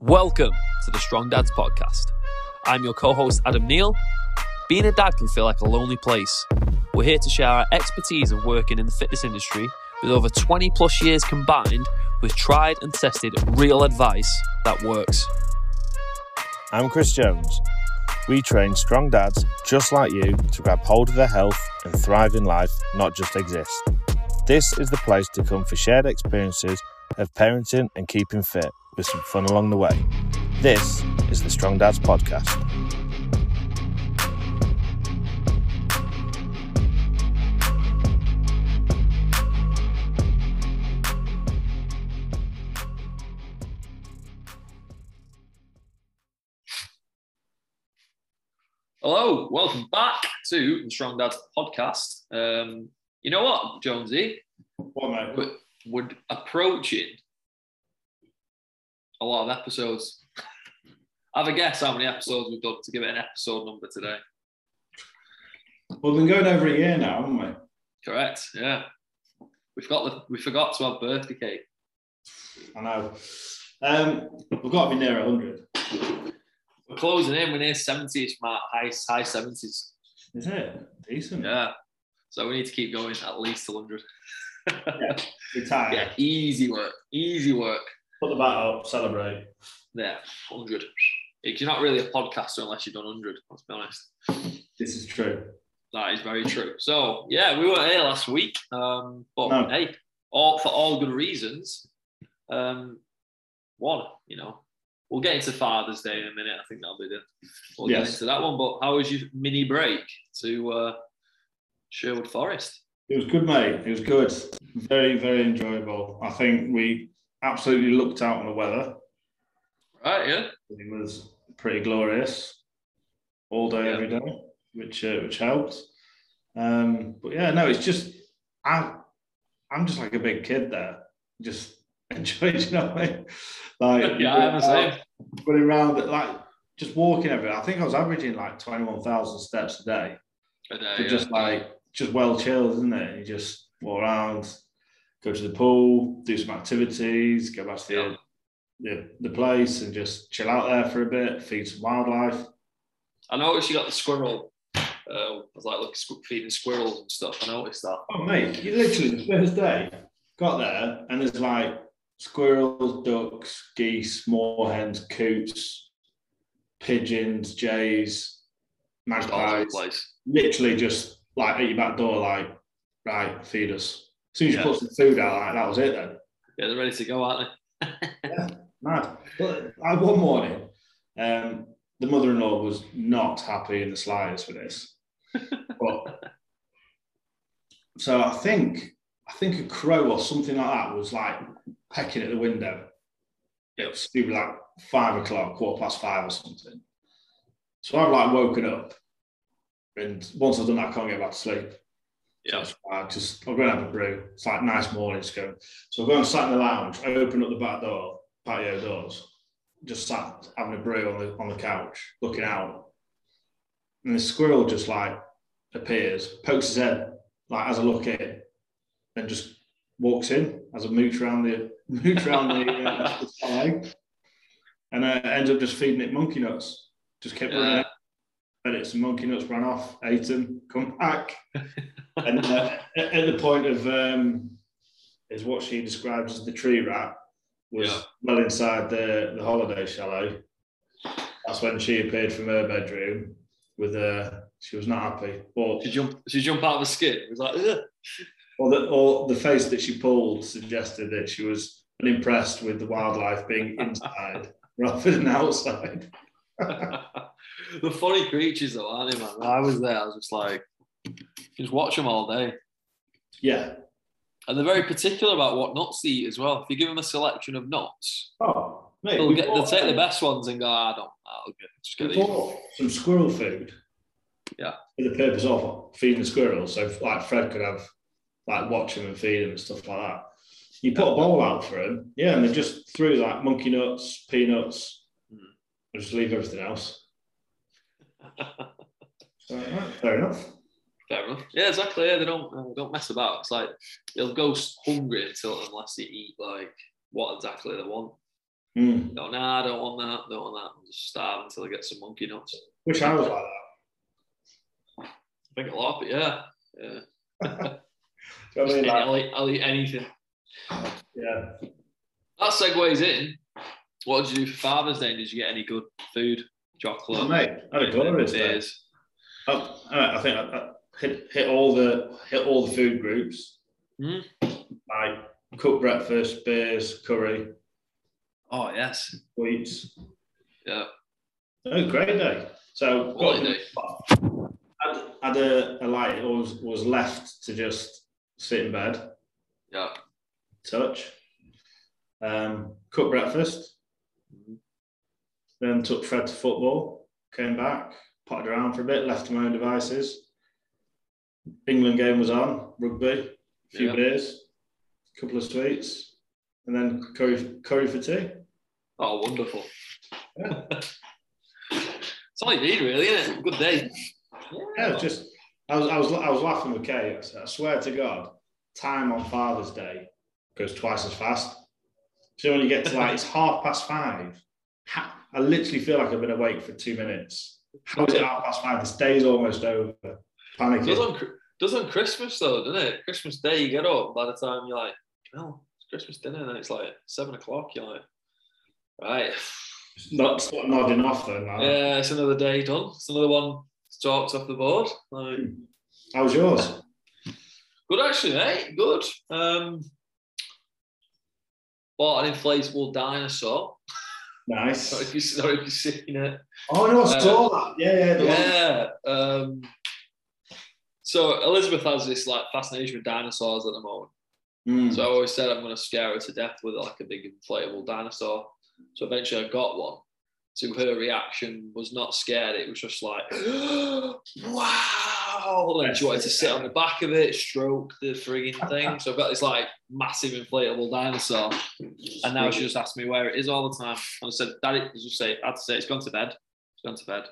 Welcome to the Strong Dads Podcast. I'm your co host, Adam Neal. Being a dad can feel like a lonely place. We're here to share our expertise of working in the fitness industry with over 20 plus years combined with tried and tested real advice that works. I'm Chris Jones. We train strong dads just like you to grab hold of their health and thrive in life, not just exist. This is the place to come for shared experiences of parenting and keeping fit with some fun along the way. This is the Strong Dads Podcast. Hello, welcome back to the Strong Dads Podcast. Um, you know what, Jonesy? What, mate? We're, we're approaching a lot of episodes. Have a guess how many episodes we've done to give it an episode number today. Well, we've been going over a year now, haven't we? Correct. Yeah. We forgot the, we forgot to have birthday cake. I know. Um, we've got to be near 100. We're closing in. We're near seventy-ish mark, high high seventies. Is it? Decent. Yeah. So we need to keep going at least to hundred. Retire. yeah. Easy work. Easy work. Put the bat up, celebrate. Yeah. Hundred. You're not really a podcaster unless you've done hundred. Let's be honest. This is true. That is very true. So yeah, we weren't here last week, um, but No. hey, all for all good reasons. Um, one, you know, we'll get into Father's Day in a minute. I think that'll be the we'll get Yes. into that one. But how was your mini break to uh, Sherwood Forest? It was good, mate. It was good. Very, very enjoyable. I think we absolutely looked out on the weather. Right, yeah, It was pretty glorious all day, Yeah. every day, which uh, which helped. Um, but yeah, no, it's just I'm I'm just like a big kid there, just enjoying. You know what I mean? Like yeah, I'm the same. running around, like just walking everywhere. I think I was averaging like twenty one thousand steps a day, uh, but yeah. just like just well chilled, isn't it? You just walk around, go to the pool, do some activities, go back to the Yeah. the, the place and just chill out there for a bit, feed some wildlife. I noticed you got the squirrel. Uh, I was like looking feeding squirrels and stuff. I noticed that. Oh mate, you literally the first day got there and there's like squirrels, ducks, geese, moorhens, coots, pigeons, jays, Just all over magpies. the place. Literally just like at your back door, like right, feed us. As soon as you put some food out, like that was it then. Yeah, they're ready to go, aren't they? yeah, Mad. But I, one morning, um, the mother-in-law was not happy in the slightest for this. But so I think I think a crow or something like that was like pecking at the window. It was stupid, like five o'clock, quarter past five or something. So I've like woken up, and once I've done that, I can't get back to sleep. Yeah. So I just I'll go and have a brew. It's like nice morning to go. So I go and sat in the lounge. I open up the back door, patio doors, just sat having a brew on the on the couch, looking out. And the squirrel just like appears, pokes his head, like as I look in, and just walks in as I mooch around the mooch around the, uh, the side, and uh, ends up just feeding it monkey nuts. Just kept running Yeah. it, fed it some monkey nuts, ran off, ate them, come back, and uh, at at the point of um, is what she describes as the tree rat was Yeah. well inside the the holiday chalet. That's when she appeared from her bedroom with a. She was not happy, but She jump. She jump out of the skin. It was like, Ugh. or the, or the face that she pulled suggested that she was unimpressed with the wildlife being inside rather than outside. the funny creatures though, aren't they, man? I was there, I was just like, just watch them all day. Yeah. And they're very particular about what nuts they eat as well. If you give them a selection of nuts, Oh, mate, they'll, get, they'll take the best ones and go, I don't, I'll get, just get we these. some squirrel food. Yeah. For the purpose of feeding the squirrels, so like Fred could have like watch them and feed them and stuff like that. You put a bowl out for them, yeah, and they just threw like monkey nuts, peanuts, Hmm. and just leave everything else. So, right, fair enough. Fair enough. Yeah, exactly. Yeah, they don't uh, don't mess about. It's like they'll go hungry until unless they eat like what exactly they want. Mm. Go, nah, I don't want that. Don't want that. I'll just starve until I get some monkey nuts. Wish I was like that. I think a lot, but yeah, yeah. I mean? Like, I'll, eat, I'll eat anything. yeah. That segues in. What did you do for Father's Day? Did you get any good food, chocolate, Oh, mate, I had a glorious day. Oh, I I think I hit, hit all the hit all the food groups. Hmm. Like cooked breakfast, beers, curry, Oh yes, sweets. yeah. Oh, great day. So Quality day. had, had a, a light was was left to just sit in bed, Yeah. touch, um, cook breakfast, then took Fred to football, came back, potted around for a bit, left to my own devices. England game was on, rugby, a few Yeah. beers, a couple of sweets, and then curry curry for tea. Oh, wonderful. Yeah. That's all you need, really, isn't it? Good day. Yeah, it's just I was I was I was laughing with Kay. I said, I swear to God, time on Father's Day goes twice as fast. So when you get to like it's half past five, I literally feel like I've been awake for two minutes. How is it half past five? This day's almost over. Does Panicking. on, does on Christmas though, doesn't it? Christmas Day, you get up. By the time you're like, no, it's Christmas dinner, and then it's like seven o'clock. You're like, right, Not stop nodding off then. yeah, it's another day done. It's another one talked off the board. Like, How was yours? good actually, mate. Good. Um, bought an inflatable dinosaur. Nice. Not if you, not if you've seen it. Oh no, I Uh, saw that. Yeah, yeah. Yeah. Um, so Elizabeth has this like fascination with dinosaurs at the moment. Mm. So I always said I'm going to scare her to death with like a big inflatable dinosaur. So eventually I got one. So her reaction was not scared. It was just like, wow. And she wanted to sit on the back of it, stroke the frigging thing. So I've got this like massive inflatable dinosaur. And now she just asks me where it is all the time. And I said, Daddy, just say, I had to say, it's gone to bed. It's gone to bed.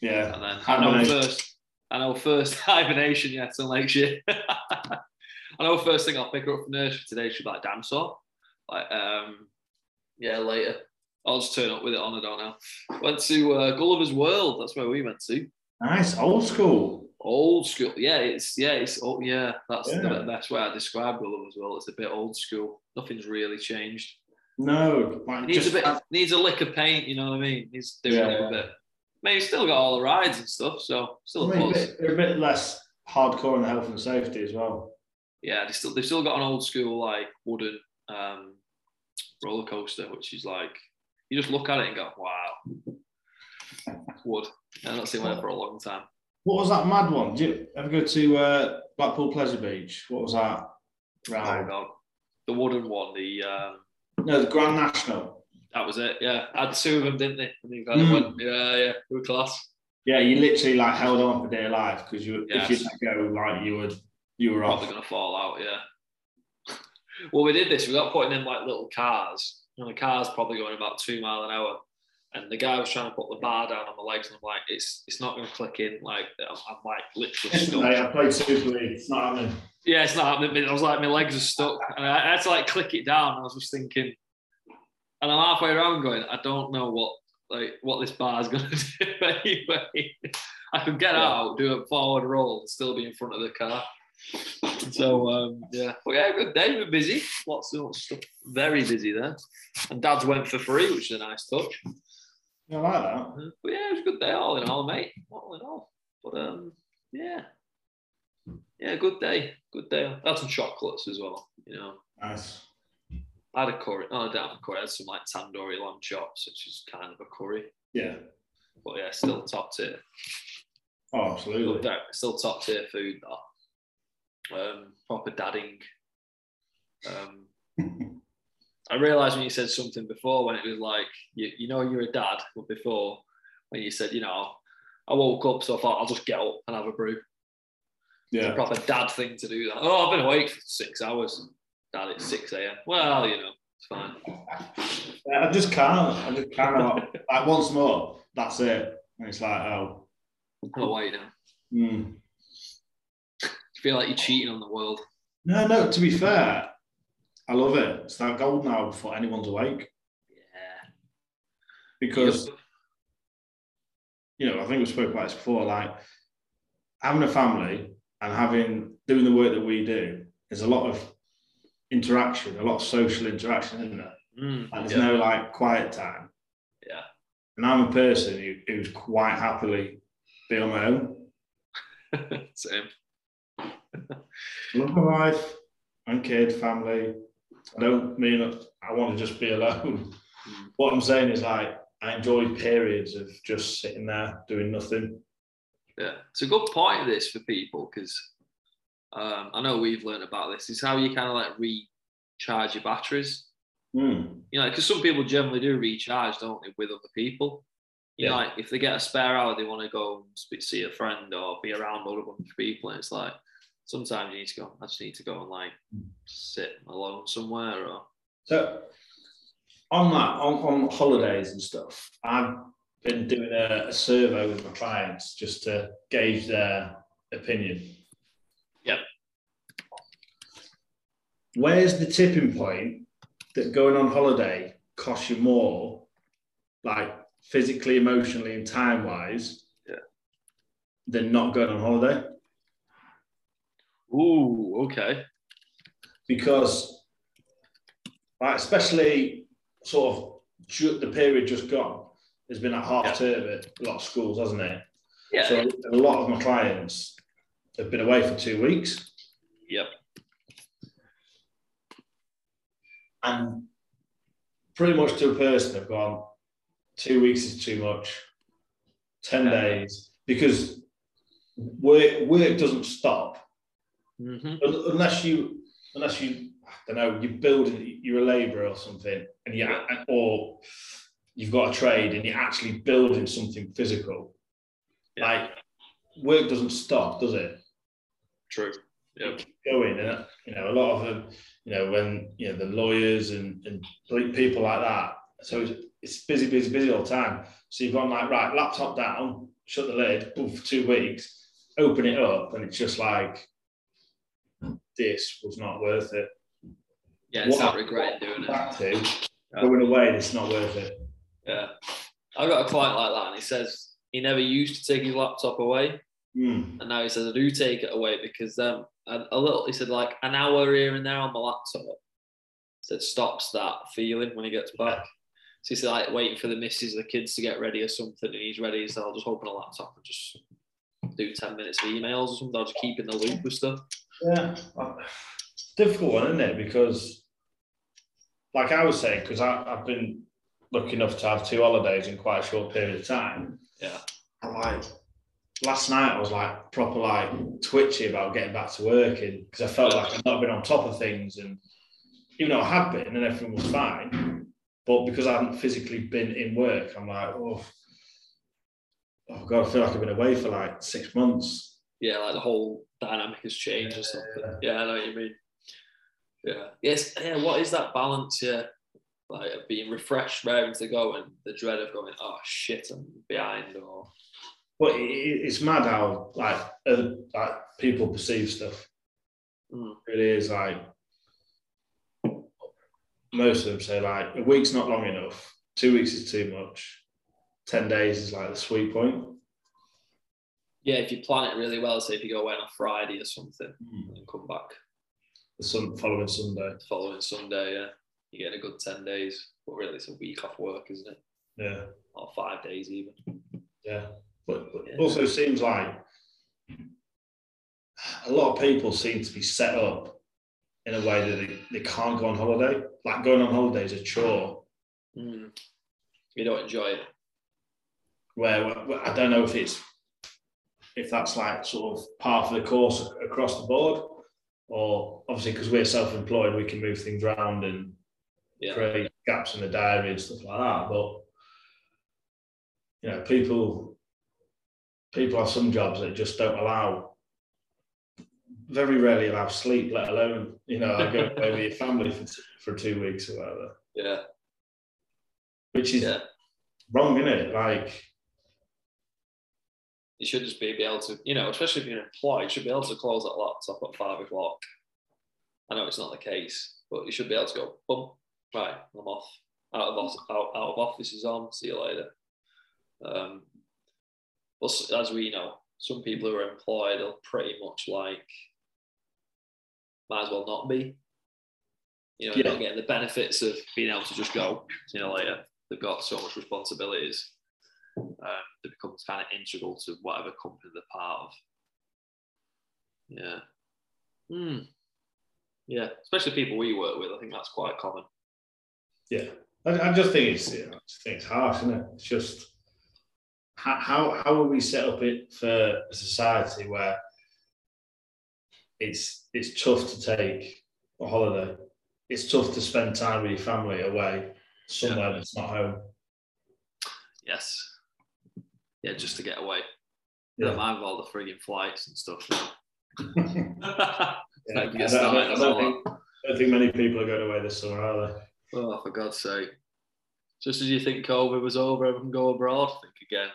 yeah. And then I know first, I know first hibernation, yeah, till next year. I know first thing I'll pick her up from nursery today, she'll be like, damn sore. Like, um, yeah, later. I'll just turn up with it on, I don't know. Went to uh, Gulliver's World, that's where we went to. Nice. Old school. Old school. Yeah, it's, yeah, it's, oh, yeah, that's Yeah. the best way I describe Gulliver's World. It's a bit old school. Nothing's really changed. No. Like, Needs just a bit, needs a lick of paint, you know what I mean? Needs doing Yeah. a bit. I mean, he's still got all the rides and stuff, so still I a mean, a bit, they're a bit less hardcore on the health and safety as well. yeah, they still they've still got an old school like wooden um, roller coaster, which is like you just look at it and go, wow, wood. I've not seen one for a long time. What was that mad one? Did you ever go to uh, Blackpool Pleasure Beach? What was that? Oh Round? god, the wooden one, the um, No, the Grand National. That was it. Yeah, had two of them, didn't they? And they kind of Mm. yeah, yeah, they were class. Yeah, you literally like held on for dear life because you, if you let go, like you would, you were Probably off. gonna fall out. Yeah. well, we did this. We got putting in like little cars, and the car's probably going about two mile an hour. And the guy was trying to put the bar down on my legs, and I'm like, it's it's not going to click in. Like I'm, I'm like literally stuck. I played Super League. It's not happening. Yeah, it's not happening. I was like, my legs are stuck, and I I had to like click it down. I was just thinking, and I'm halfway around going, I don't know what like what this bar is going to do anyway. I could get Yeah. out, do a forward roll, and still be in front of the car. So um, yeah, but yeah, good day. We're busy. Lots of stuff. Very busy there. And Dad's went for free, which is a nice touch. I like that. Uh, But yeah, it was a good day all in all, mate. All in all. But um, yeah, yeah, good day, good day. I had some chocolates as well. You know, Nice. I had a curry. Oh, I didn't have a curry. I had some like tandoori lamb chops, which is kind of a curry. Yeah. But yeah, still top tier. Oh, absolutely. very- still top tier food though. Um, proper dadding. Um, I realised when you said something before when it was like you, you know you're a dad, but before when you said you know I woke up so I thought I'll just get up and have a brew. It's a yeah. proper dad thing to do that. Oh, I've been awake for six hours. Dad, it's six a.m. Well, you know, it's fine. I just can't. I just can't. like once more, that's it. And it's like, oh, I'm awake now. Hmm. You feel like you're cheating on the world. no, no. To be fair, I love it. It's that golden hour before anyone's awake. Yeah, because you know I think we spoke about this before. Like having a family and having doing the work that we do, is a lot of interaction, a lot of social interaction, isn't there? Mm, Like, there's yeah. no like quiet time. Yeah. And I'm a person who, who's quite happily be on my own. Same. love my wife and kid, family. I don't mean I want to just be alone. Mm. What I'm saying is like I enjoy periods of just sitting there doing nothing. Yeah, it's a good point of this for people because um, I know we've learned about this. Is how you kind of like recharge your batteries. Hmm. You know, because some people generally do recharge, don't they, with other people. You know, Yeah. like if they get a spare hour, they want to go and see a friend or be around other bunch of people, and it's like sometimes you need to go. I just need to go and like sit alone somewhere, or So on that, on, on holidays and stuff, I've been doing a, a survey with my clients just to gauge their opinion. Yep. Where's the tipping point that going on holiday costs you more, like physically, emotionally, and time wise, Yeah. than not going on holiday? ooh, okay, because like especially sort of the period just gone there's been a half Yeah. term at a lot of schools hasn't it yeah, so a lot of my clients have been away for two weeks yep, and pretty much to a person have gone two weeks is too much. 10 Yeah. days. Because work work doesn't stop. Hmm unless you unless you I don't know you're building you're a labourer or something and you or you've got a trade and you're actually building something physical Yeah. like work doesn't stop does it? True, yep, going and you know a lot of them you know when you know the lawyers and, and people like that so it's, it's busy busy busy all the time so you've gone like right laptop down shut the lid boom, for two weeks open it up and it's just like hmm. this was not worth it yeah. It's What- not regretting doing it. back to Yeah. going away it's not worth it Yeah. I've got a client like that, and he says he never used to take his laptop away. Hmm. And now he says, I do take it away because um, a, a little, he said, like an hour here and there on my laptop. Said stops that feeling when he gets back. So he's like waiting for the missus, the kids to get ready or something, and he's ready. So I'll just open a laptop and just do 10 minutes of emails or something. I'll just keep in the loop with stuff. Yeah, well, difficult one, isn't it? Because, like I was saying, because I've been lucky enough to have two holidays in quite a short period of time. Yeah. I'm like, last night I was like proper like twitchy about getting back to working because I felt like I'd not been on top of things, and even though I had been and everything was fine, but because I hadn't physically been in work, I'm like, oh, oh god, I feel like I've been away for like six months. Yeah, like the whole dynamic has changed or something. Yeah, I know what you mean. Yeah. Yes. Yeah. What is that balance? Yeah. Like being refreshed, raring to go, and the dread of going, oh shit, I'm behind, or But it, it- it's mad how like other, like people perceive stuff. Mm. It is like most of them say like a week's not long enough, two weeks is too much, ten days is like the sweet point. yeah, if you plan it really well, say if you go away on a Friday or something, and come back The sun following Sunday. the following Sunday, yeah, you get a good ten days. But really, it's a week off work, isn't it? Yeah, Or five days even. yeah. But, but Yeah. also seems like a lot of people seem to be set up in a way that they, they can't go on holiday. Like going on holiday is a chore. Mm. You don't enjoy it. where where- I don't know if it's if that's like sort of part of the course across the board, or obviously because we're self-employed, we can move things around and Yeah. create gaps in the diary and stuff like that. But you know, people people have some jobs that just don't allow. Very rarely allow sleep, let alone you know, I go away with your family for, for two weeks or whatever, Yeah. which is Yeah. wrong, isn't it? Like, You should just be, be able to, you know, especially if you're an employee, you should be able to close that laptop at five o'clock. I know it's not the case, but you should be able to go, boom, right, I'm off. out of out, out of office is on. See you later. Um, as we know, some people who are employed are pretty much like might as well not be. You know, Yeah. not getting the benefits of being able to just go. you know, later. They've got so much responsibilities. Um, they become kind of integral to whatever company they're part of. Yeah. Hmm. Yeah, especially people we work with. I think that's quite common. Yeah, I, I just think it's I just think it's harsh, isn't it? It's just how how how are we set up it for a society where it's it's tough to take a holiday. It's tough to spend time with your family away somewhere that's not home. Yes. Yeah, just to get away. Yeah. Don't mind all the frigging flights and stuff. Yeah, Like, I, don't, I, don't, I, on don't all think, I don't think many people are going away this summer, are they? oh, for God's sake. Just as you think COVID was over, everyone go abroad, think again.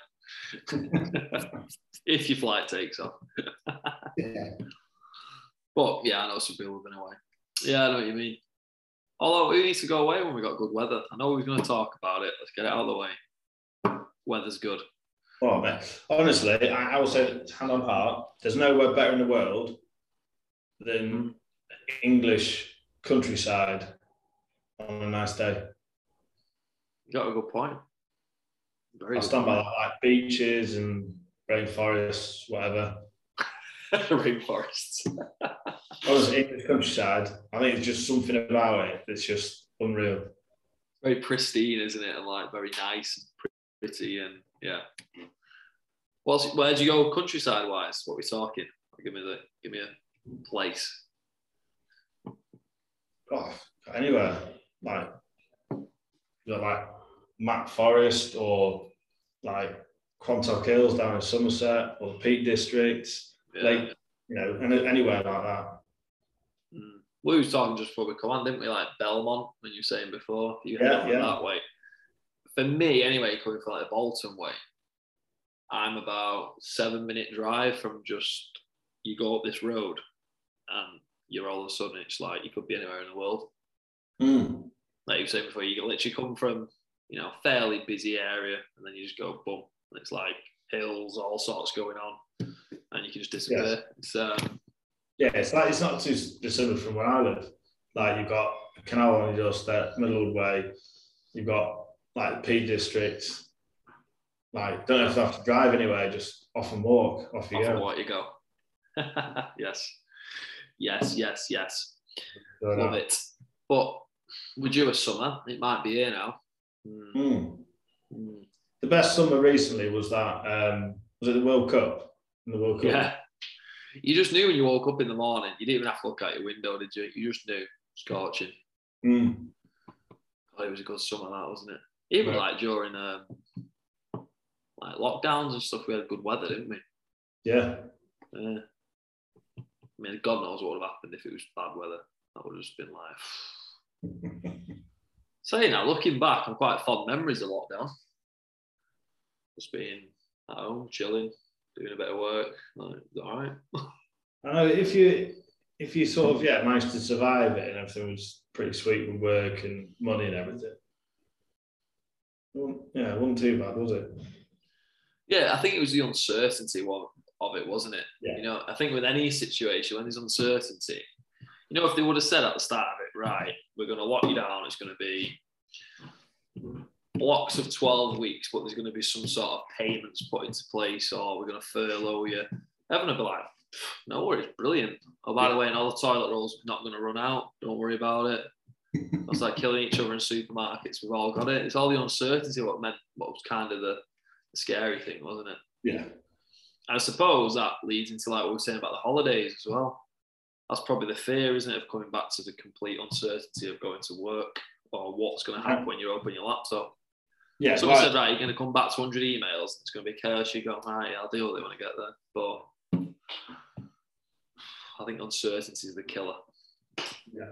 if your flight takes off. Yeah. But yeah, I know some people have been away. Yeah, I know what you mean. Although we need to go away when we got good weather. I know we're going to talk about it. Let's get it out of the way. Weather's good. Oh man, honestly, I, I will say hand on heart, there's nowhere better in the world than English countryside on a nice day. You got a good point. Very I stand by that, like beaches and rainforests, whatever. Rainforests. Honestly, English countryside, I think it's just something about it that's just unreal. very pristine, isn't it? And like very nice and pretty and yeah. What's, where'd you go countryside wise? What are we talking? Give me the give me a place. Oh, anywhere like you know, like Mac Forest or like Quantock Hills down in Somerset or the Peak District, Yeah. Lake, you know, and anywhere like that. Mm. We were talking just before we come on, didn't we? Like Belmont, when you were saying before, you Yeah, yeah. that way. For me, anyway, coming from like the Bolton way, I'm about seven minute drive from just you go up this road, and you're all of a sudden it's like you could be anywhere in the world. Mm. like you said before, you can literally come from, you know, fairly busy area and then you just go boom. And it's like hills, all sorts going on, and you can just disappear. It's um, Yeah, it's like it's not too dissimilar from where I live. Like you've got a canal on your doorstep, Middlewood Way. You've got like the Peak District. Like don't have to have to drive anywhere, just off and walk, off you off of go. what you go. yes, yes, yes, yes. Love it. But we're due a summer. It might be here now. Mm, mm. The best summer recently was that um, was it the World Cup? In the World Cup. Yeah. You just knew when you woke up in the morning. You didn't even have to look out your window, did you? You just knew. Scorching. Mm. Oh, it was a good summer, that wasn't it? Even Right. like during um, like lockdowns and stuff, we had good weather, didn't we? Yeah. Yeah. I mean, God knows what would have happened if it was bad weather. That would have just been like. Saying that, looking back, I'm quite fond memories of lockdown. Just being at home, chilling, doing a bit of work. Like, all right. I know if you if you sort of yeah managed to survive it and everything was pretty sweet with work and money and everything. Well, yeah, it wasn't too bad, was it? Yeah, I think it was the uncertainty of, of it, wasn't it? Yeah. You know, I think with any situation, when there's uncertainty, you know, if they would have said at the start of it, right, we're going to lock you down, it's going to be blocks of 12 weeks, but there's going to be some sort of payments put into place, or we're going to furlough you. Everyone would be like, no worries, brilliant. Oh, by the way, and all the toilet rolls not going to run out. Don't worry about it. It's like killing each other in supermarkets. We've all got it. It's all the uncertainty what meant what was kind of the, the scary thing, wasn't it? Yeah. I suppose that leads into like what we were saying about the holidays as well. That's probably the fear, isn't it, of coming back to the complete uncertainty of going to work or what's going to happen when you open your laptop. Yeah. So like- said, right, you're going to come back to 100 emails. It's going to be chaos. You go, right, yeah, I'll deal with it when I get there. But I think uncertainty is the killer. Yeah,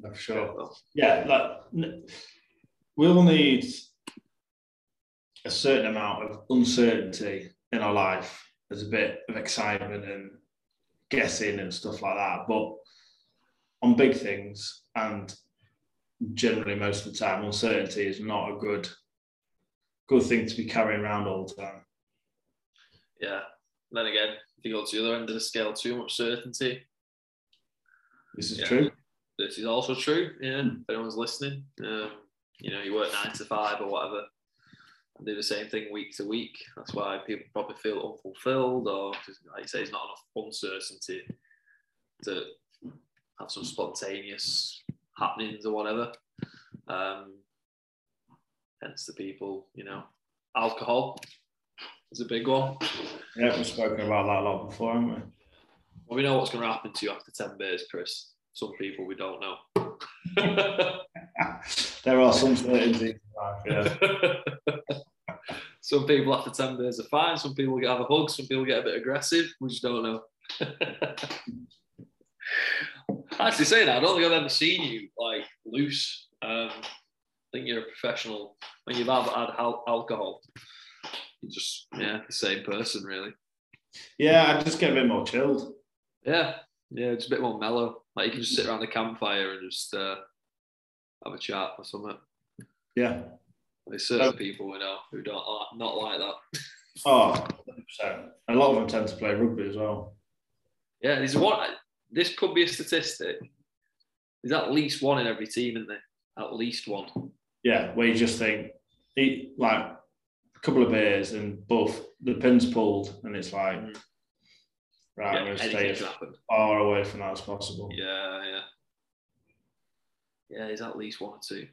for sure. Yeah, like we'll need a certain amount of uncertainty in our life. There's a bit of excitement and guessing and stuff like that. But on big things and generally most of the time, uncertainty is not a good good thing to be carrying around all the time. Yeah. Then again, if you go to the other end of the scale, too much certainty. This is Yeah. true. This is also true. Yeah. If anyone's listening, um, you know, you work nine to five or whatever, and do the same thing week to week. That's why people probably feel unfulfilled, or just, like you say, it's not enough uncertainty to have some spontaneous happenings or whatever. Um, hence the people, you know, alcohol is a big one. Yeah, we've spoken about that a lot before, haven't we? Well, we know what's going to happen to you after 10 beers, Chris. Some people we don't know. there are some certainties in life, yeah. some people after 10 beers are fine. Some people get have a hug. Some people get a bit aggressive. We just don't know. Actually, saying that, I don't think I've ever seen you like loose. Um, I think you're a professional. When you've had, had al- alcohol, you're just, yeah, the same person, really. Yeah, I just get a bit more chilled. Yeah, yeah, just a bit more mellow. Like you can just sit around the campfire and just uh, have a chat or something. Yeah. There's certain people we know who don't like, not like that. Oh, 100%. A lot of them tend to play rugby as well. Yeah, there's one. This could be a statistic. There's at least one in every team, isn't there? At least one. Yeah, where you just think, eat like a couple of beers and both the pins pulled, and it's like, Mm. right, yeah, I'm going to stay as far away from that as possible. Yeah, yeah. Yeah, there's at least one or two.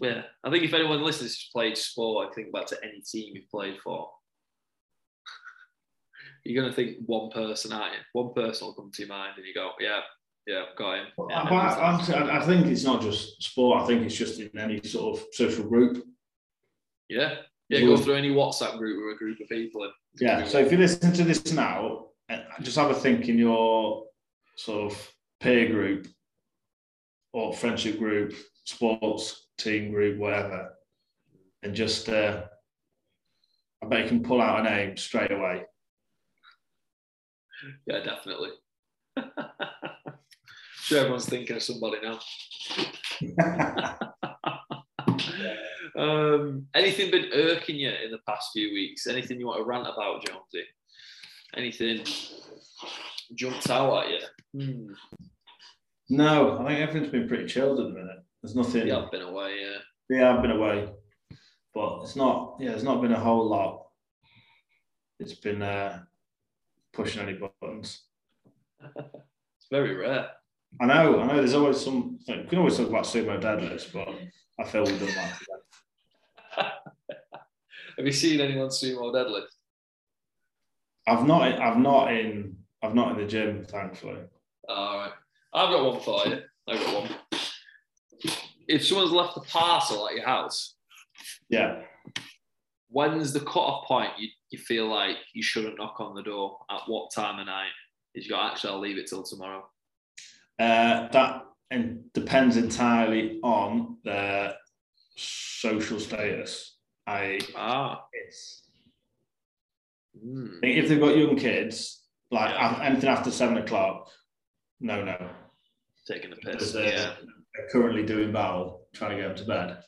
Yeah, I think if anyone listens who's played sport, I think back to any team you've played for, you're going to think one person, aren't you? One person will come to your mind and you go, yeah, yeah, got him. Yeah, I, I, I think it's not just sport. I think it's just in any sort of social group. Yeah. Yeah, go through any WhatsApp group with a group of people. Yeah. So if you listen to this now, uh, just have a think in your sort of peer group or friendship group, sports team group, whatever, and just uh, I bet you can pull out a name straight away. yeah, definitely. sure, everyone's thinking of somebody now. um, anything been irking you in the past few weeks? Anything you want to rant about, Jonesy? Anything jumped out at you? Hmm. no, I think everything's been pretty chilled at the minute. There's nothing. Yeah, I've been away. Yeah. Yeah, I've been away, but it's not. Yeah, it's not been a whole lot. It's been uh, pushing any buttons. It's very rare. I know, I know. There's always some. We can always talk about sumo deadlifts, but I feel we've done that. today. Have you seen anyone sumo deadlift? I've not. I've not in. I've not in the gym, thankfully. All right. I've got one for you. I've got one. If someone's left a parcel at your house, Yeah. when's the cut-off point you, you feel like you shouldn't knock on the door? At what time of night? Is you go, actually, I'll leave it till tomorrow. Uh, that and depends entirely on their social status. I Ah. think if they've got young kids, like Yeah. anything after seven o'clock, no, no. Taking the piss. Yeah. They're currently doing battle, trying to get them to bed.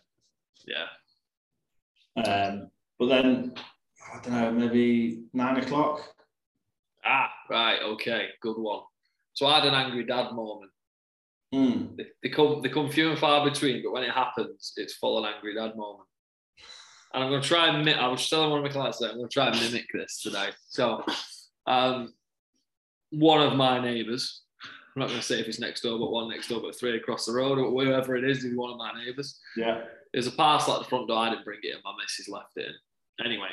Yeah. Um, but then I don't know, maybe nine o'clock. Ah, right. Okay. Good one. So I had an angry dad moment. Hmm. They, they come they come few and far between, but when it happens, it's full on angry dad moment. And I'm going to try and I was telling one of my clients that I'm going to try and mimic this today. So, um, one of my neighbours, I'm not going to say if it's next door, but one next door, but three across the road, or whoever it is, is one of my neighbours. Yeah. There's a parcel at the front door. I didn't bring it in. My missus left it in. Anyway,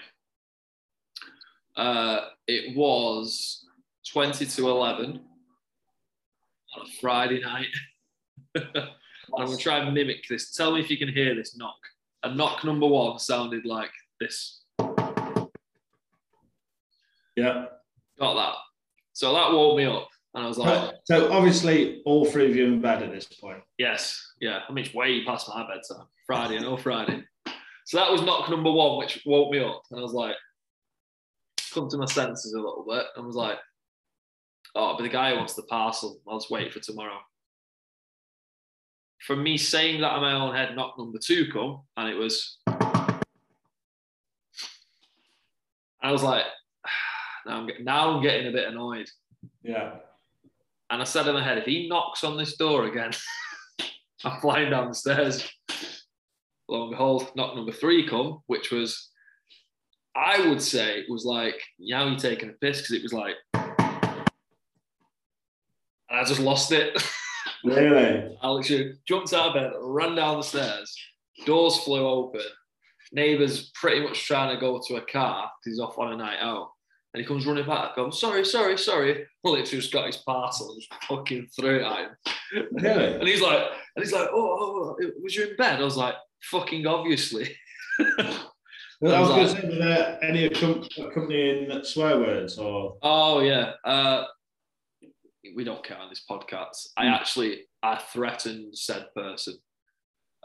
uh, it was 20 to 11 on a Friday night. I'm going to try and mimic this. Tell me if you can hear this knock. A knock number one sounded like this. Yeah. Got that. So that woke me up. And I was like, So obviously, all three of you in bed at this point. yes, yeah. I mean, it's way past my bedtime. Friday, and all Friday. So that was knock number one, which woke me up. And I was like, come to my senses a little bit. And was like, oh, but the guy wants the parcel. I'll just wait for tomorrow. from me saying that in my own head, knock number two come, and it was. I was like, now I'm, get, now I'm getting a bit annoyed. Yeah. And I said in my head, if he knocks on this door again, I'm flying down the stairs. Lo and behold, knock number three come, which was, I would say, was like, now you're taking a piss because it was like, and I just lost it. Really? Alex jumped out of bed, ran down the stairs, doors flew open. Neighbours pretty much trying to go to a car because he's off on a night out. And he comes running back, goes, sorry, sorry, sorry. Well, literally just got his parcel and just fucking threw it at him. Really? And he's like, and he's like, oh, oh, oh, was you in bed? I was like, fucking obviously. Well, I was I going to say, were there any accom- accompanying swear words or? Oh yeah. Uh, we don't care on this podcast. I Hmm. actually I threatened said person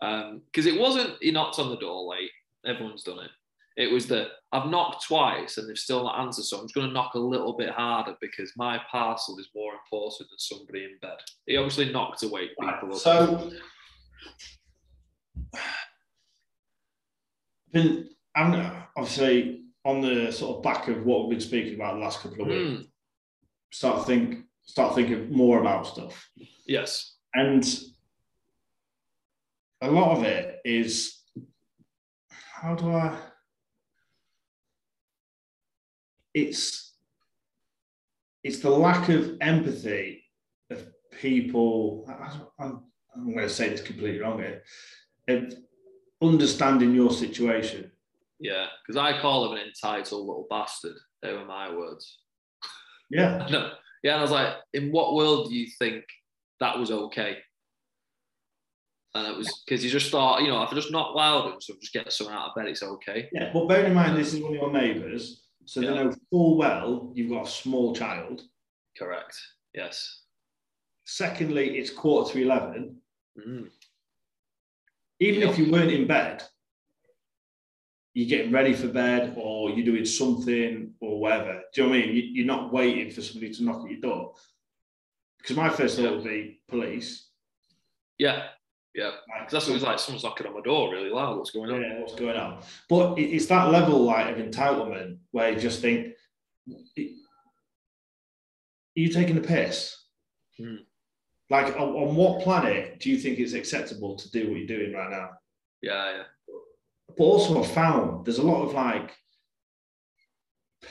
because it wasn't he knocked on the door late. Everyone's done it. It was that I've knocked twice and they've still not answered, so I'm just going to knock a little bit harder because my parcel is more important than somebody in bed. He obviously knocked to wake people up. So, been, I'm obviously on the sort of back of what we've been speaking about the last couple of weeks. Mm, Start think, start thinking more about stuff, yes. and a lot of it is how do I? It's it's the lack of empathy of people. I'm, I'm going to say this completely wrong here. Of understanding your situation. Yeah, because I call him an entitled little bastard. They were my words. Yeah, No. Yeah, and I was like, in what world do you think that was okay? And it was because you just thought, you know, if I just knock loud and so just get someone out of bed, it's okay. yeah. But bear in mind, this is one of your neighbours, so they know full well you've got a small child. Correct. Yes. Secondly, it's quarter to eleven. Mm. Even Yeah. if you weren't in bed, you're getting ready for bed or you're doing something or whatever. Do you know what I mean? You- You're not waiting for somebody to knock at your door. Because my first thought would be police. Yeah. Yeah. Because that's what it was like. Someone's knocking on my door really loud. What's going on? yeah, what's going on? But it's that level like of entitlement where you just think, are you taking the piss? Hmm. Like, on, on what planet do you think it's acceptable to do what you're doing right now? Yeah. Yeah. But also, I've found there's a lot of like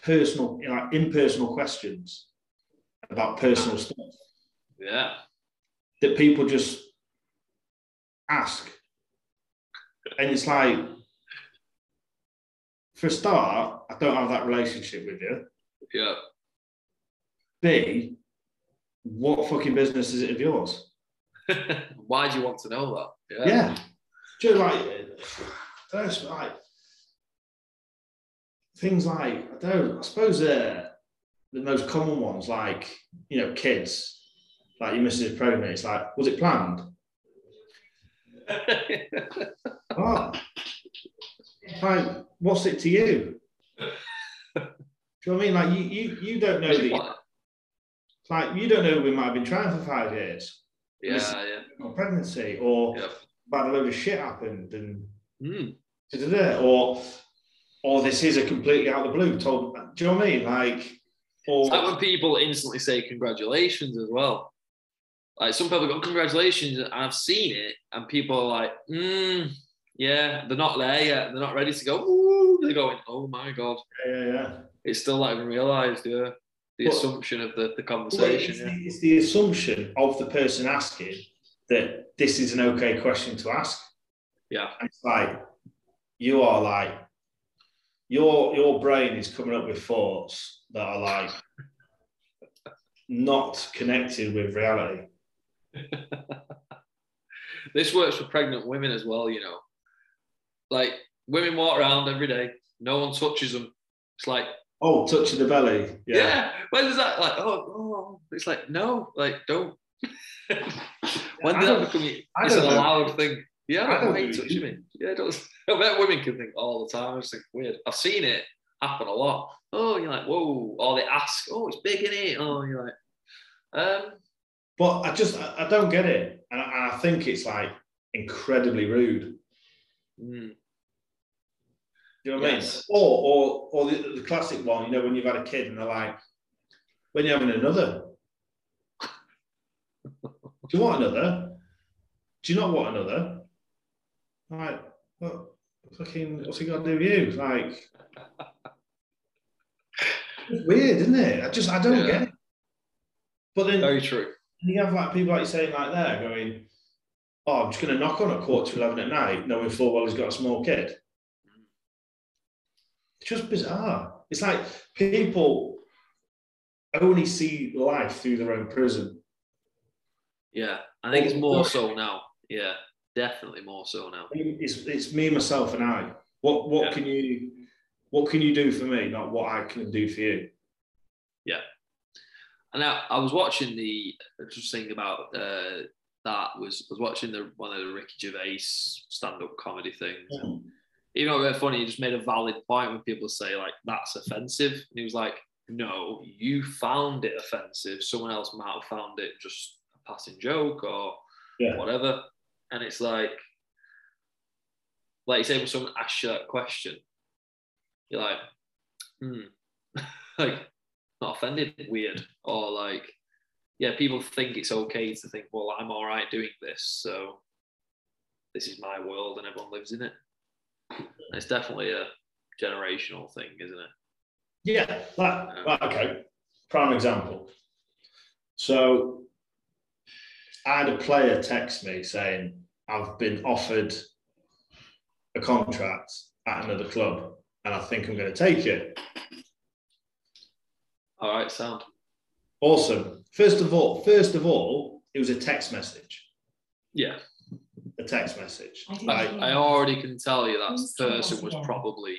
personal, you know, like impersonal questions about personal stuff Yeah. that people just ask. And it's like, for a start, I don't have that relationship with you. Yeah. B, what fucking business is it of yours? Why do you want to know that? Yeah. Yeah. Just like, that's like things like, I don't, I suppose uh, the most common ones, like, you know, kids, like your missus is pregnant, it's like, was it planned? Oh, like, what's it to you? Do you know what I mean? Like, you, you, you don't know the, like, you don't know we might have been trying for five years yeah. Yeah. on pregnancy or Yeah. a load of shit happened and Mm. da-da-da, or or this is a completely out of the blue told do you know what I mean like or It's like when people instantly say congratulations as well. Like some people go congratulations, and I've seen it, and people are like, mm, yeah, they're not there yet. They're not ready to go. Ooh, they're going, oh my god, yeah yeah, yeah. it's still not even realised. Yeah, the But- assumption of the, the conversation. it's, yeah. the, it's the assumption of the person asking that this is an okay question to ask Yeah. And it's like you are like your your brain is coming up with thoughts that are like not connected with reality This works for pregnant women as well. You know, like women walk around every day, no one touches them. It's like oh touching the belly Yeah. yeah, When is that like? Oh, oh, it's like no, like don't. when I did don't- that become? It's an know. allowed thing. Yeah, I don't why are you really touching me? Yeah, it does. I bet women can think all the time. I just think weird. I've seen it happen a lot. Oh, you're like, whoa. Or they ask, oh, it's big in it. Oh, you're like, um, but I just I, I don't get it and I, and I think it's like incredibly rude. Mm. Do you know what Yes. I mean? Or or or the, the classic one, you know, when you've had a kid and they're like, when you're having another. Do you want another? Do you not want another? Like, what fucking what's he got to do with you? Like weird, isn't it? I just I don't Yeah. get it. But then Very true. You have like people like you saying like there going, Oh, I'm just gonna knock on at quarter to eleven at night, knowing full well he's got a small kid. It's just bizarre. It's like people only see life through their own prism. Yeah, I think it's more so now. Yeah, definitely more so now. It's, it's me, myself, and I. What what Yeah. can you what can you do for me, not what I can do for you? And I, I was watching the just thinking about uh, that was was watching the one of the Ricky Gervais stand up comedy things. You know, very funny. He just made a valid point when people say like that's offensive, and he was like, "No, you found it offensive. Someone else might have found it just a passing joke or Yeah. whatever." And it's like, like you say, when someone asks you that question, you're like, hmm, like not offended, weird, or like, yeah, people think it's okay to think, well, I'm all right doing this, so this is my world and everyone lives in it. And it's definitely a generational thing, isn't it? Yeah, like, like okay. Prime example. So I had a player text me saying, I've been offered a contract at another club and I think I'm going to take it. All right, sound. Awesome. First of all, first of all, it was a text message. Yeah, A text message. I didn't Like, hear I already can tell you that Who's that person was probably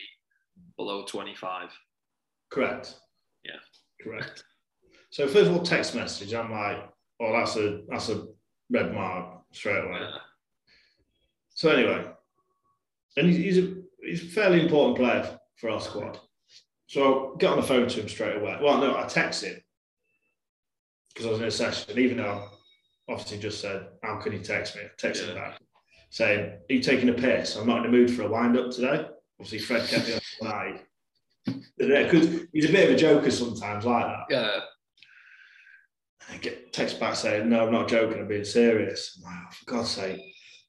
below 25. correct. Yeah. Correct. So first of all, text message. I'm like, oh, that's a that's a red mark straight away. Yeah. So anyway, and he's, he's a he's a fairly important player for our squad. So I get on the phone to him straight away. Well, no, I text him because I was in a session. Even though I obviously just said, "How can you text me?" I text him back saying, "Are you taking a piss? I'm not in the mood for a wind up today." Obviously, Fred kept me all night because he's a bit of a joker sometimes, like that. Yeah. I get text back saying, No, I'm not joking, I'm being serious. I'm like, oh, for God's sake.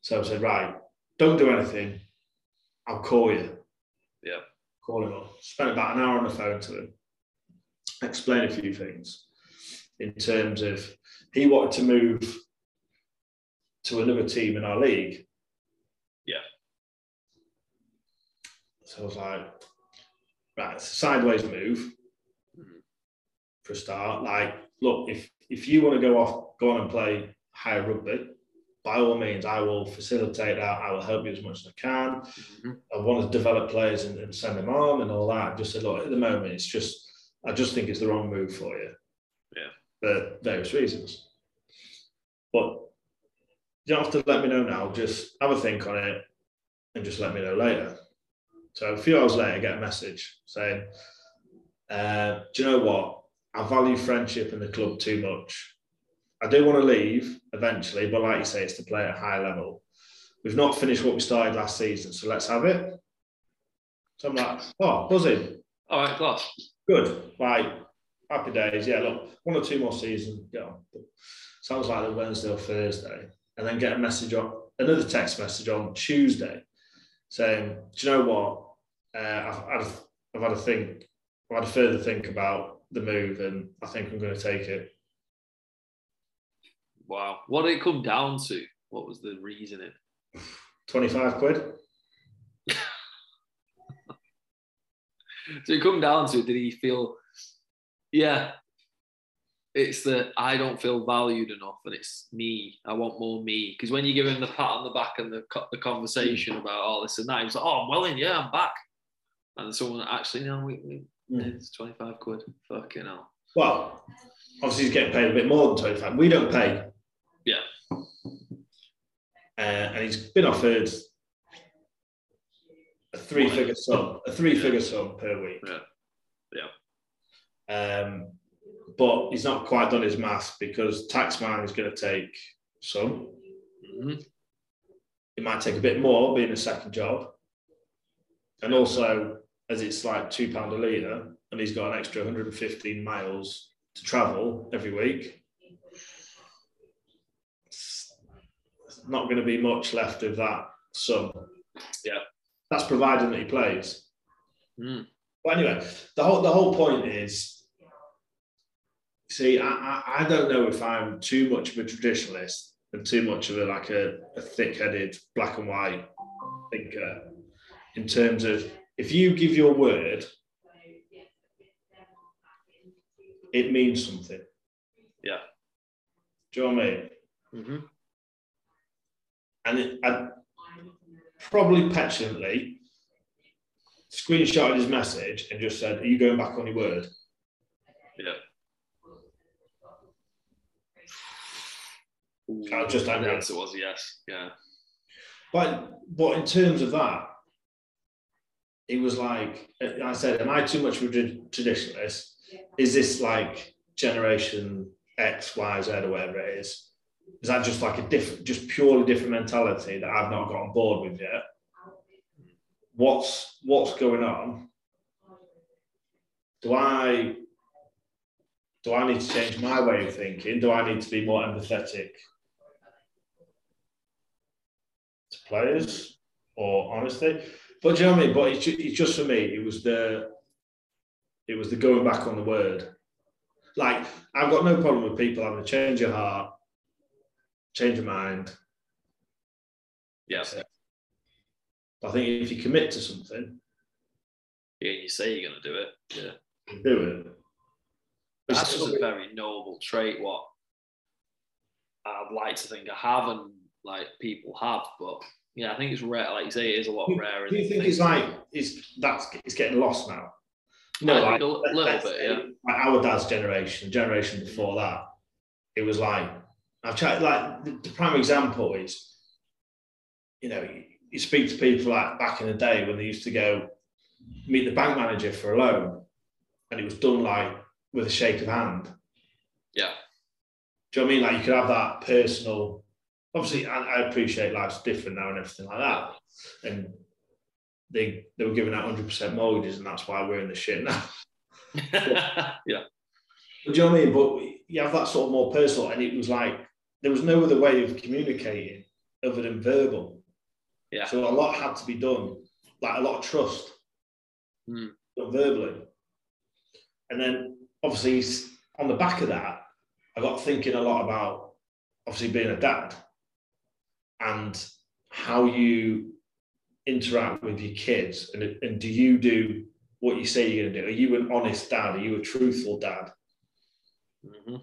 So I said, Right, don't do anything. I'll call you. Yeah. Call him up. Spent about an hour on the phone to him. Explain a few things in terms of he wanted to move to another team in our league. Yeah. So I was like, right, it's a sideways move for a start. Like, look, if if you want to go off, go on and play higher rugby, by all means, I will facilitate that. I will help you as much as I can. Mhm. I want to develop players and, and send them on and all that. Just said, look, at the moment, it's just, I just think it's the wrong move for you. Yeah. For various reasons. But you don't have to let me know now. Just have a think on it and just let me know later. So a few hours later, I get a message saying, uh, do you know what? I value friendship in the club too much. I do want to leave eventually, but like you say, it's to play at a high level. We've not finished what we started last season, so let's have it. So I'm like, oh, buzzing. All right, class. Good. Like, happy days. Yeah, look, one or two more seasons, on. But sounds like the Wednesday or Thursday. And then get a message on, another text message on Tuesday saying, do you know what? Uh, I've, I've, I've had a think, I've had a further think about the move and I think I'm going to take it. Wow. What did it come down to? What was the reasoning? 25 quid. So it come down to did he feel, yeah, it's that I don't feel valued enough and it's me. I want more me. Because when you give him the pat on the back and the, the conversation about all this and that, he was like, oh, I'm well in, yeah, I'm back. And someone actually, no, we, we Mm. it's 25 quid. Fucking hell. Well, obviously he's getting paid a bit more than 25. We don't pay. Yeah. Uh, and he's been offered a three figure sum, a three figure sum per week. Yeah. Yeah. Um, but he's not quite done his maths because Taxman is going to take some. Mhm. It might take a bit more being a second job. And also, as it's like two pound a litre, and he's got an extra 115 miles to travel every week. Not going to be much left of that sum. Yeah. That's providing that he plays. Mm. But anyway, the whole the whole point is, see, I, I, I don't know if I'm too much of a traditionalist and too much of a like a, a thick-headed black and white thinker in terms of if you give your word, it means something. Yeah. Do you know what I mean? Mhm. And it, I probably petulantly screenshotted his message and just said, Are you going back on your word? Yeah. I was just the answer was yes. Yeah. But but in terms of that, it was like I said, am I too much of a traditionalist? Is this like generation X, Y, Z, or whatever it is? Is that just like a different, just purely different mentality that I've not got on board with yet? What's what's going on? Do I do I need to change my way of thinking? Do I need to be more empathetic to players or honesty? But you know what I mean? But it's it's just for me, it was the it was the going back on the word. Like I've got no problem with people having a change of heart, change of mind. Yeah. I think if you commit to something, Yeah. You say you're going to do it. Yeah. do it. That's just a very noble trait. What I'd like to think I have, and like people have, but yeah, I think it's rare. Like you say, it is a lot rarer. Do you think it's like is that's it's getting lost now? I think like a little bit, yeah. Like our dad's generation, generation before that, it was like I've tried. Like the, the prime example is, you know, you, you speak to people like back in the day when they used to go meet the bank manager for a loan, and it was done like with a shake of hand. Yeah. Do you know what I mean? Like you could have that personal. Obviously, I, I appreciate life's different now and everything like that. And they they were giving out hundred percent mortgages, and that's why we're in the shit now. yeah. But do you know what I mean? But you have that sort of more personal, and it was like there was no other way of communicating other than verbal. Yeah. So a lot had to be done, like a lot of trust, done verbally. And then obviously on the back of that, I got thinking a lot about obviously being a dad and how you interact with your kids, and and do you do what you say you're going to do? Are you an honest dad? Are you a truthful dad? Mhm.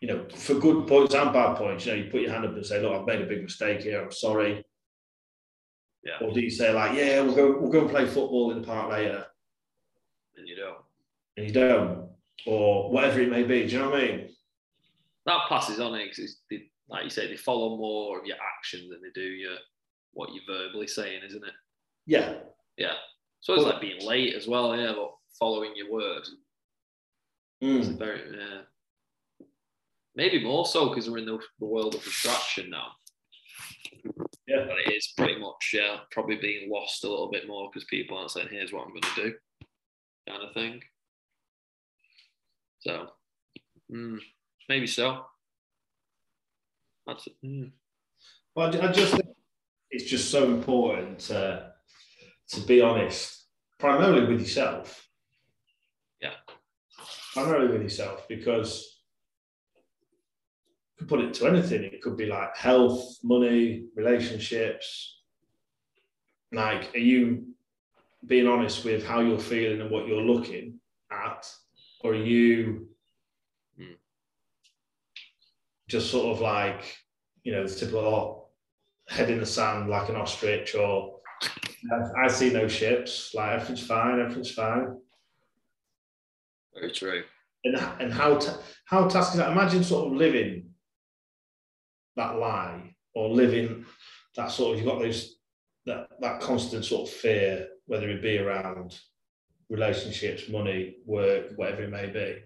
You know, for good points and bad points, you know, you put your hand up and say, look, I've made a big mistake here, I'm sorry. Yeah. Or do you say like, yeah, we'll go, we'll go and play football in the park later, And you don't. and you don't, or whatever it may be. Do you know what I mean? That passes on it because like you say, they follow more of your action than they do your what you're verbally saying, isn't it? Yeah, Yeah. So it's Well- like being late as well, yeah, but following your word. Mm. very yeah. Maybe more so because we're in the, the world of distraction now. yeah, But it is pretty much yeah, probably being lost a little bit more because people aren't saying, "Here's what I'm going to do," kind of thing. So, mm, maybe so. That's mm, Well, I just think it's just so important to, to be honest, primarily with yourself. Yeah. Primarily with yourself because could put it to anything. It could be like health, money, relationships. Like, are you being honest with how you're feeling and what you're looking at? Or are you Hmm. just sort of like, you know, the typical oh, head in the sand like an ostrich or I, I see no ships, like everything's fine, everything's fine. very true. And, and how ta- how task is that? Imagine sort of living that lie or living that sort of you've got those that that constant sort of fear, whether it be around relationships, money, work, whatever it may be.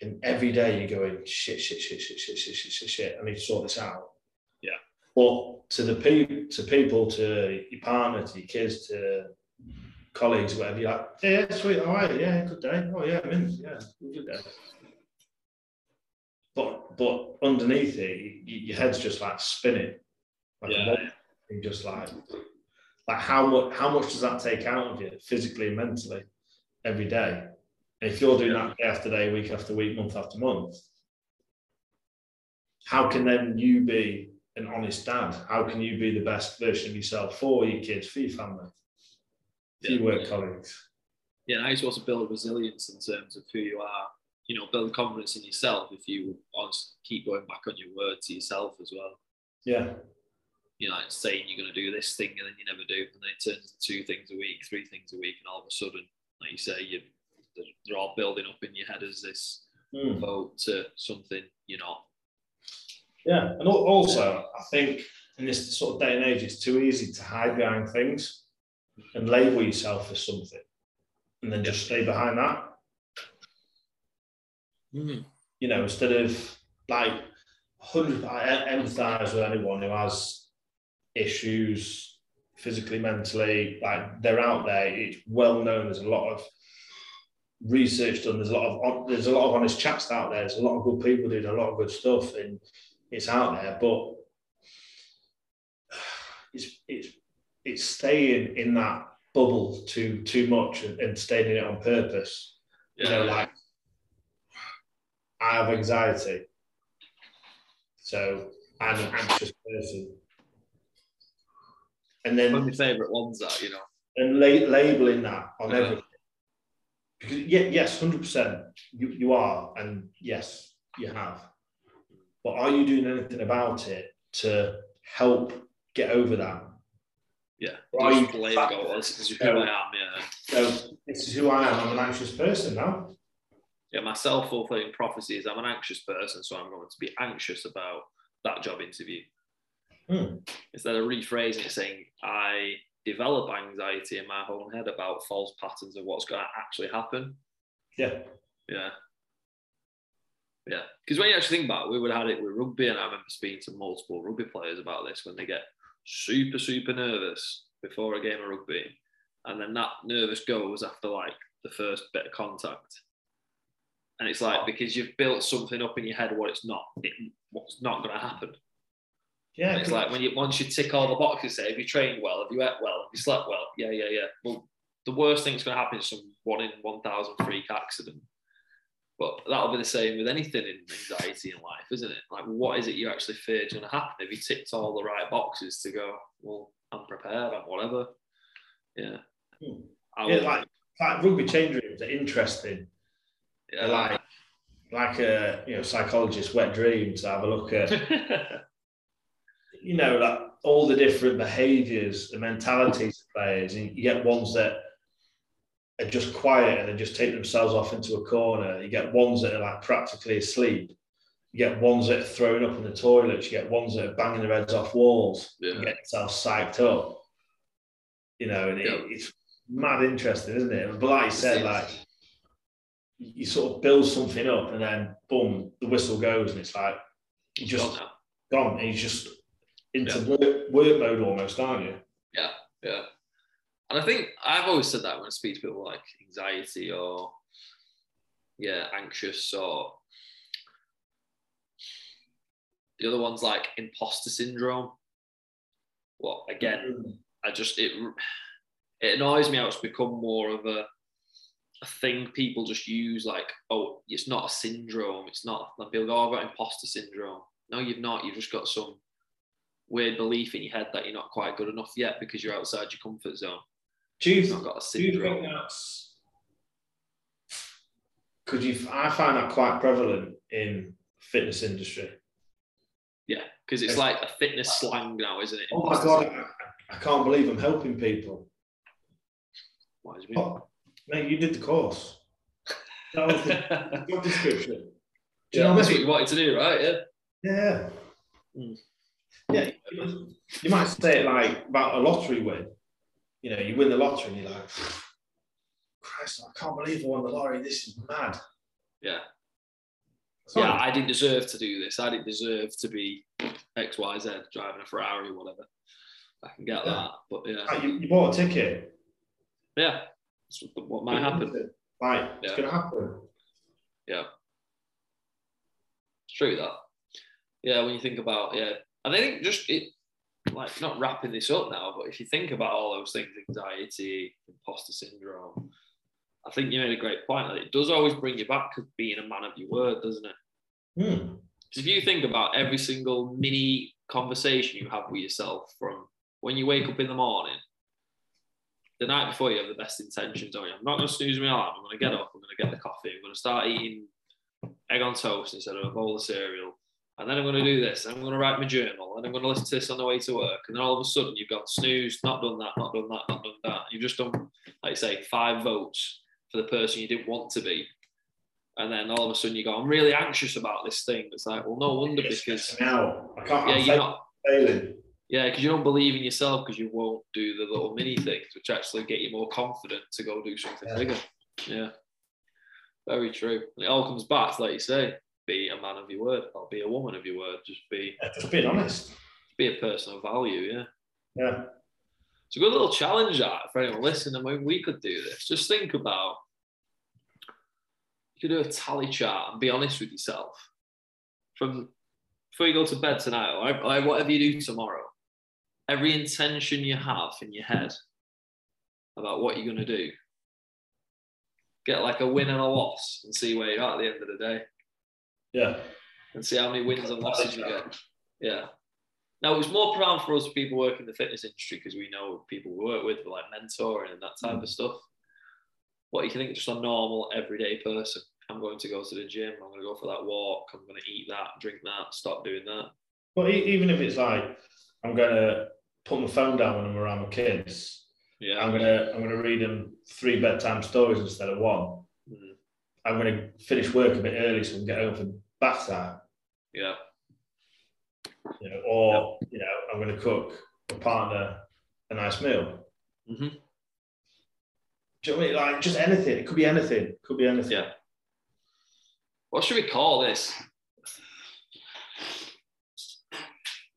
And every day you're going shit, shit, shit, shit, shit, shit, shit, shit, shit. I need to sort this out. Yeah. But to the people, to people, to your partner, to your kids, to colleagues, whatever, you're like, yeah, sweet, all right, yeah, good day. Oh yeah, I'm in, yeah, good day. But underneath it, you, your head's just like spinning. Like Yeah. just like like how much how much does that take out of you physically and mentally every day? And if you're doing that day after day, week after week, month after month, how can then you be an honest dad? How can you be the best version of yourself for your kids, for your family, for your work colleagues? Yeah, and you're supposed to build resilience in terms of who you are. You know, build confidence in yourself if you keep going back on your word to yourself as well. Yeah, You know, like saying you're going to do this thing and then you never do, and then it turns into two things a week, three things a week, and all of a sudden, like you say, you they're- they're all building up in your head as this Mm. vote to something you're not. yeah. And also, I think in this sort of day and age, it's too easy to hide behind things and label yourself as something, and then just stay behind that. Mm-hmm. you know, instead of like hundred, I empathise with anyone who has issues physically, mentally, like they're out there. It's well known. There's a lot of research done. There's a lot of there's a lot of honest chats out there. There's a lot of good people doing a lot of good stuff, and it's out there. But it's it's it's staying in that bubble too too much and, and staying in it on purpose. You know, like I have anxiety. So I'm an anxious person. And then one of my favourite ones that, you know. and la- labeling that on everything. Because yeah, yes, hundred percent, you you are, and yes, you have. But are you doing anything about it to help get over that? Yeah. Or are you- blame go, this is who I am, yeah. So this is who I am. I'm an anxious person now. Yeah, my self fulfilling prophecy is I'm an anxious person, so I'm going to be anxious about that job interview. Hmm. Instead of rephrasing it saying, I develop anxiety in my own head about false patterns of what's going to actually happen. Yeah. Yeah. Yeah. Because when you actually think about it, we would have had it with rugby, and I remember speaking to multiple rugby players about this when they get super, super nervous before a game of rugby. And then that nervous goes after like the first bit of contact. And it's like because you've built something up in your head what it's not, it, what's not going to happen. Yeah. And it's like when you once you tick all the boxes, say, have you trained well? Have you ate well? Have you slept well? Yeah, yeah, yeah. Well, the worst thing that's going to happen is some one in 1,000 freak accident. But that'll be the same with anything in anxiety in life, isn't it? Like, what is it you actually fear is going to happen? Have you ticked all the right boxes to go, well, I'm prepared, I'm whatever? Yeah. Hmm. Yeah, like like rugby change rooms are interesting. Yeah, like like a you know psychologist wet dream to have a look at you know like all the different behaviors the mentalities of players and you get ones that are just quiet and they just take themselves off into a corner. You get ones that are like practically asleep. You get ones that are throwing up in the toilets. You get ones that are banging their heads off walls. Yeah. and get themselves psyched up. You know and it, Yeah. it's mad interesting isn't it? But like you said like you sort of build something up and then boom, the whistle goes and it's like you just now. gone and you're just into Yeah. work, work mode almost, aren't you? Yeah. Yeah. And I think I've always said that when I speak to people like anxiety or yeah, anxious or the other one's like imposter syndrome. What again? Mm. I just it it annoys me how it's become more of a a thing people just use like oh it's not a syndrome it's not like people go oh, I've got imposter syndrome no you've not you've just got some weird belief in your head that you're not quite good enough yet because you're outside your comfort zone Do you, not got a do you think that's because you? I find that quite prevalent in fitness industry. yeah because it's like a fitness slang now isn't it Oh my god. I, I can't believe I'm helping people. What mate, you did the course. That was the job description. Do you know that's what you wanted to do right yeah Yeah. Mm. Yeah. You might say it like about a lottery win. You know, you win the lottery and you're like, Christ, I can't believe I won the lottery. This is mad. yeah It's yeah I didn't deserve to do this I didn't deserve to be X Y Z driving a Ferrari or whatever. I can get Yeah. that, but yeah, you, you bought a ticket. yeah, that's what might happen. Like it's Yeah. going to happen. Yeah, it's true that. Yeah, when you think about yeah, and I think just it like not wrapping this up now, but if you think about all those things, anxiety, imposter syndrome, I think you made a great point. That it does always bring you back to being a man of your word, doesn't it? Hmm. 'Cause if you think about every single mini conversation you have with yourself from when you wake up in the morning, the night before you have the best intentions. Oh, I'm not going to snooze my alarm. I'm going to get up. I'm going to get the coffee. I'm going to start eating egg on toast instead of a bowl of cereal. And then I'm going to do this. I'm going to write my journal. And I'm going to listen to this on the way to work. And then all of a sudden you've got snooze, not done that, not done that, not done that. You've just done, like I say, five votes for the person you didn't want to be. And then all of a sudden you go, I'm really anxious about this thing. It's like, well, no wonder It's because out. I can't. yeah, I'm you're not failing. Yeah, because you don't believe in yourself because you won't do the little mini things, which actually get you more confident to go do something Yeah. bigger. Yeah, very true. And it all comes back, like you say, be a man of your word or be a woman of your word. Just be Yeah, just being honest. be a person of value. Yeah, Yeah. it's a good little challenge that for anyone listening. I mean, we could do this. Just think about you could do a tally chart and be honest with yourself from before you go to bed tonight, or whatever you do tomorrow. Every intention you have in your head about what you're going to do, get like a win and a loss, and see where you're at at the end of the day, Yeah. and see how many wins and losses you get. Yeah. Now it's more profound for us people working in the fitness industry because we know people we work with, like mentoring and that type of mm. stuff. What you can think just a normal everyday person. I'm going to go to the gym. I'm going to go for that walk. I'm going to eat that, drink that, stop doing that. But even if it's like I'm going to put my phone down when I'm around my kids, Yeah. I'm gonna I'm gonna read them three bedtime stories instead of one. Mhm. I'm gonna finish work a bit early so I can get home for bath time. Yeah. You know, or you know, I'm gonna cook a partner a nice meal. Mm-hmm. Do you know what I mean? Like just anything. It could be anything. It could be anything. Yeah. What should we call this?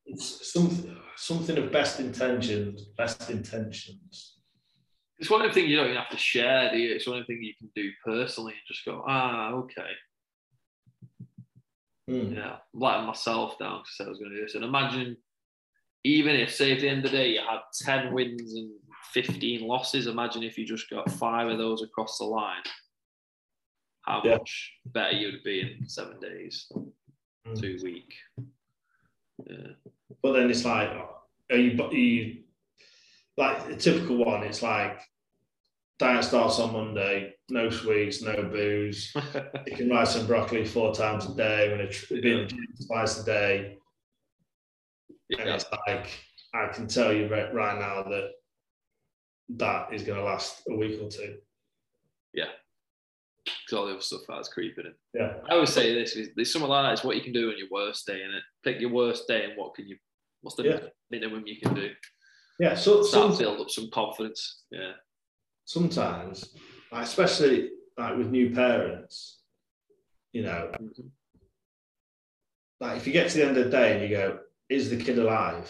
It's something something of best intentions. Best intentions. It's one of the things you don't even have to share, do you? It's one of the things you can do personally and just go, ah, okay. Hmm. Yeah, I'm letting myself down because I said I was going to do this. And imagine, even if, say, at the end of the day, you had 10 wins and 15 losses, imagine if you just got five of those across the line, how Yeah. much better you would be in seven days, Hmm. two week. Yeah. But then it's like, are you, are you like a typical one? It's like diet starts on Monday, no sweets, no booze. Chicken rice and broccoli four times a day. I'm going to be in the gym twice a day. And yeah. it's like, I can tell you right, right now that that is going to last a week or two. Yeah. Because all the other stuff that's creeping in. Yeah. I always say this: is there's something like that. It's what you can do on your worst day, and it. Pick your worst day, and what can you? What's the Yeah. minimum you can do? Yeah. So, Start some, build up some confidence. Yeah, sometimes, like, especially like with new parents, you know, Mhm. like if you get to the end of the day and you go, is the kid alive?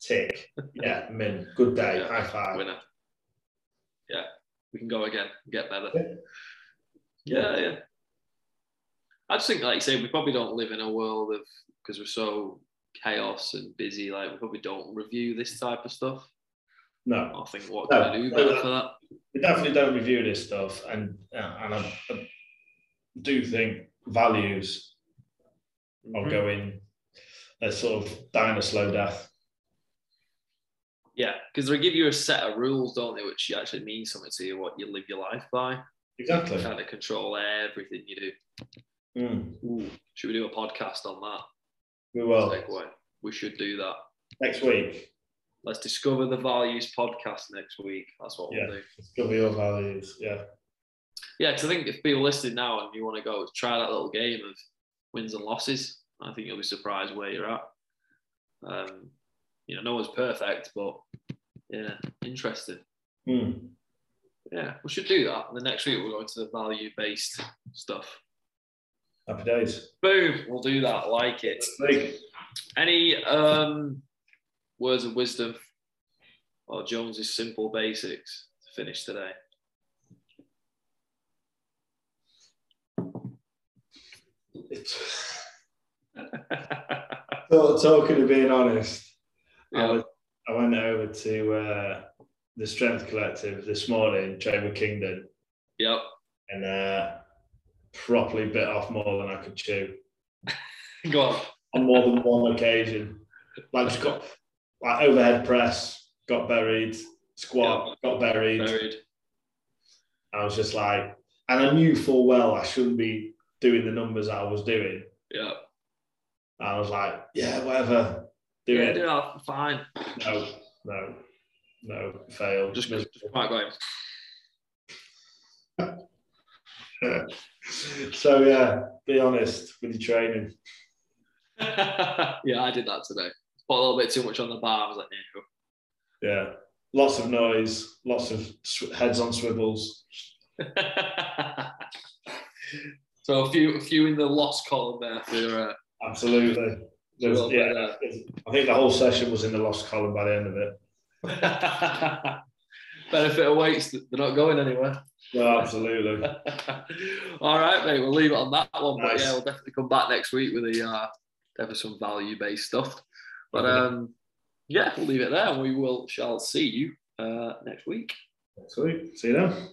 Tick. Yeah, min. Good day. Yeah. High five. winner. Yeah, we can go again, get better. Yeah. Yeah, yeah. I just think, like you say, we probably don't live in a world of because we're so chaos and busy. Like we probably don't review this type of stuff. No, I think what No, can I do no, better no. for that? we definitely don't review this stuff, and uh, and I, I do think values are Mhm. going a sort of dying a slow death. Yeah, because they give you a set of rules, don't they, which actually mean something to you, what you live your life by. Exactly. Kind of control everything you do. Mm, should we do a podcast on that? We will Segue. We should do that. next week. Let's discover the values podcast next week. That's what Yeah. we'll do. Discover your values. Yeah. Yeah, because I think if people listening now and you want to go try that little game of wins and losses, I think you'll be surprised where you're at. Um, you know, no one's perfect, but yeah, interesting. Mm. Yeah, we should do that. And then next week we'll go into the value based stuff. Happy days. Boom, we'll do that. Like it. Any um, words of wisdom or Jones's simple basics to finish today? Talking of being honest, I, was, I went over to uh, the Strength Collective this morning, with Kingdon, Yep. and uh, properly bit off more than I could chew Go on. on more than one occasion. Like just got like overhead press, got buried, squat, got buried. Buried. I was just like, and I knew full well I shouldn't be doing the numbers I was doing. Yeah. I was like, yeah, whatever, do yeah, it. yeah, fine. No, no, no, fail. Just, just quite going. so yeah, be honest with your training. yeah, I did that today. Put a little bit too much on the bar. I was like, no. Yeah, lots of noise, lots of sw- heads on swivels. so a few, a few in the lost column there for. Uh, Absolutely. Yeah, uh, I think the whole session was in the lost column by the end of it. benefit of weights, they're not going anywhere. No, absolutely. All right, mate. We'll leave it on that one. But yeah, we'll definitely come back next week with the uh, definitely some value based stuff. But Yeah. um, yeah, we'll leave it there, and we will shall see you uh, next week. Sweet. See you then.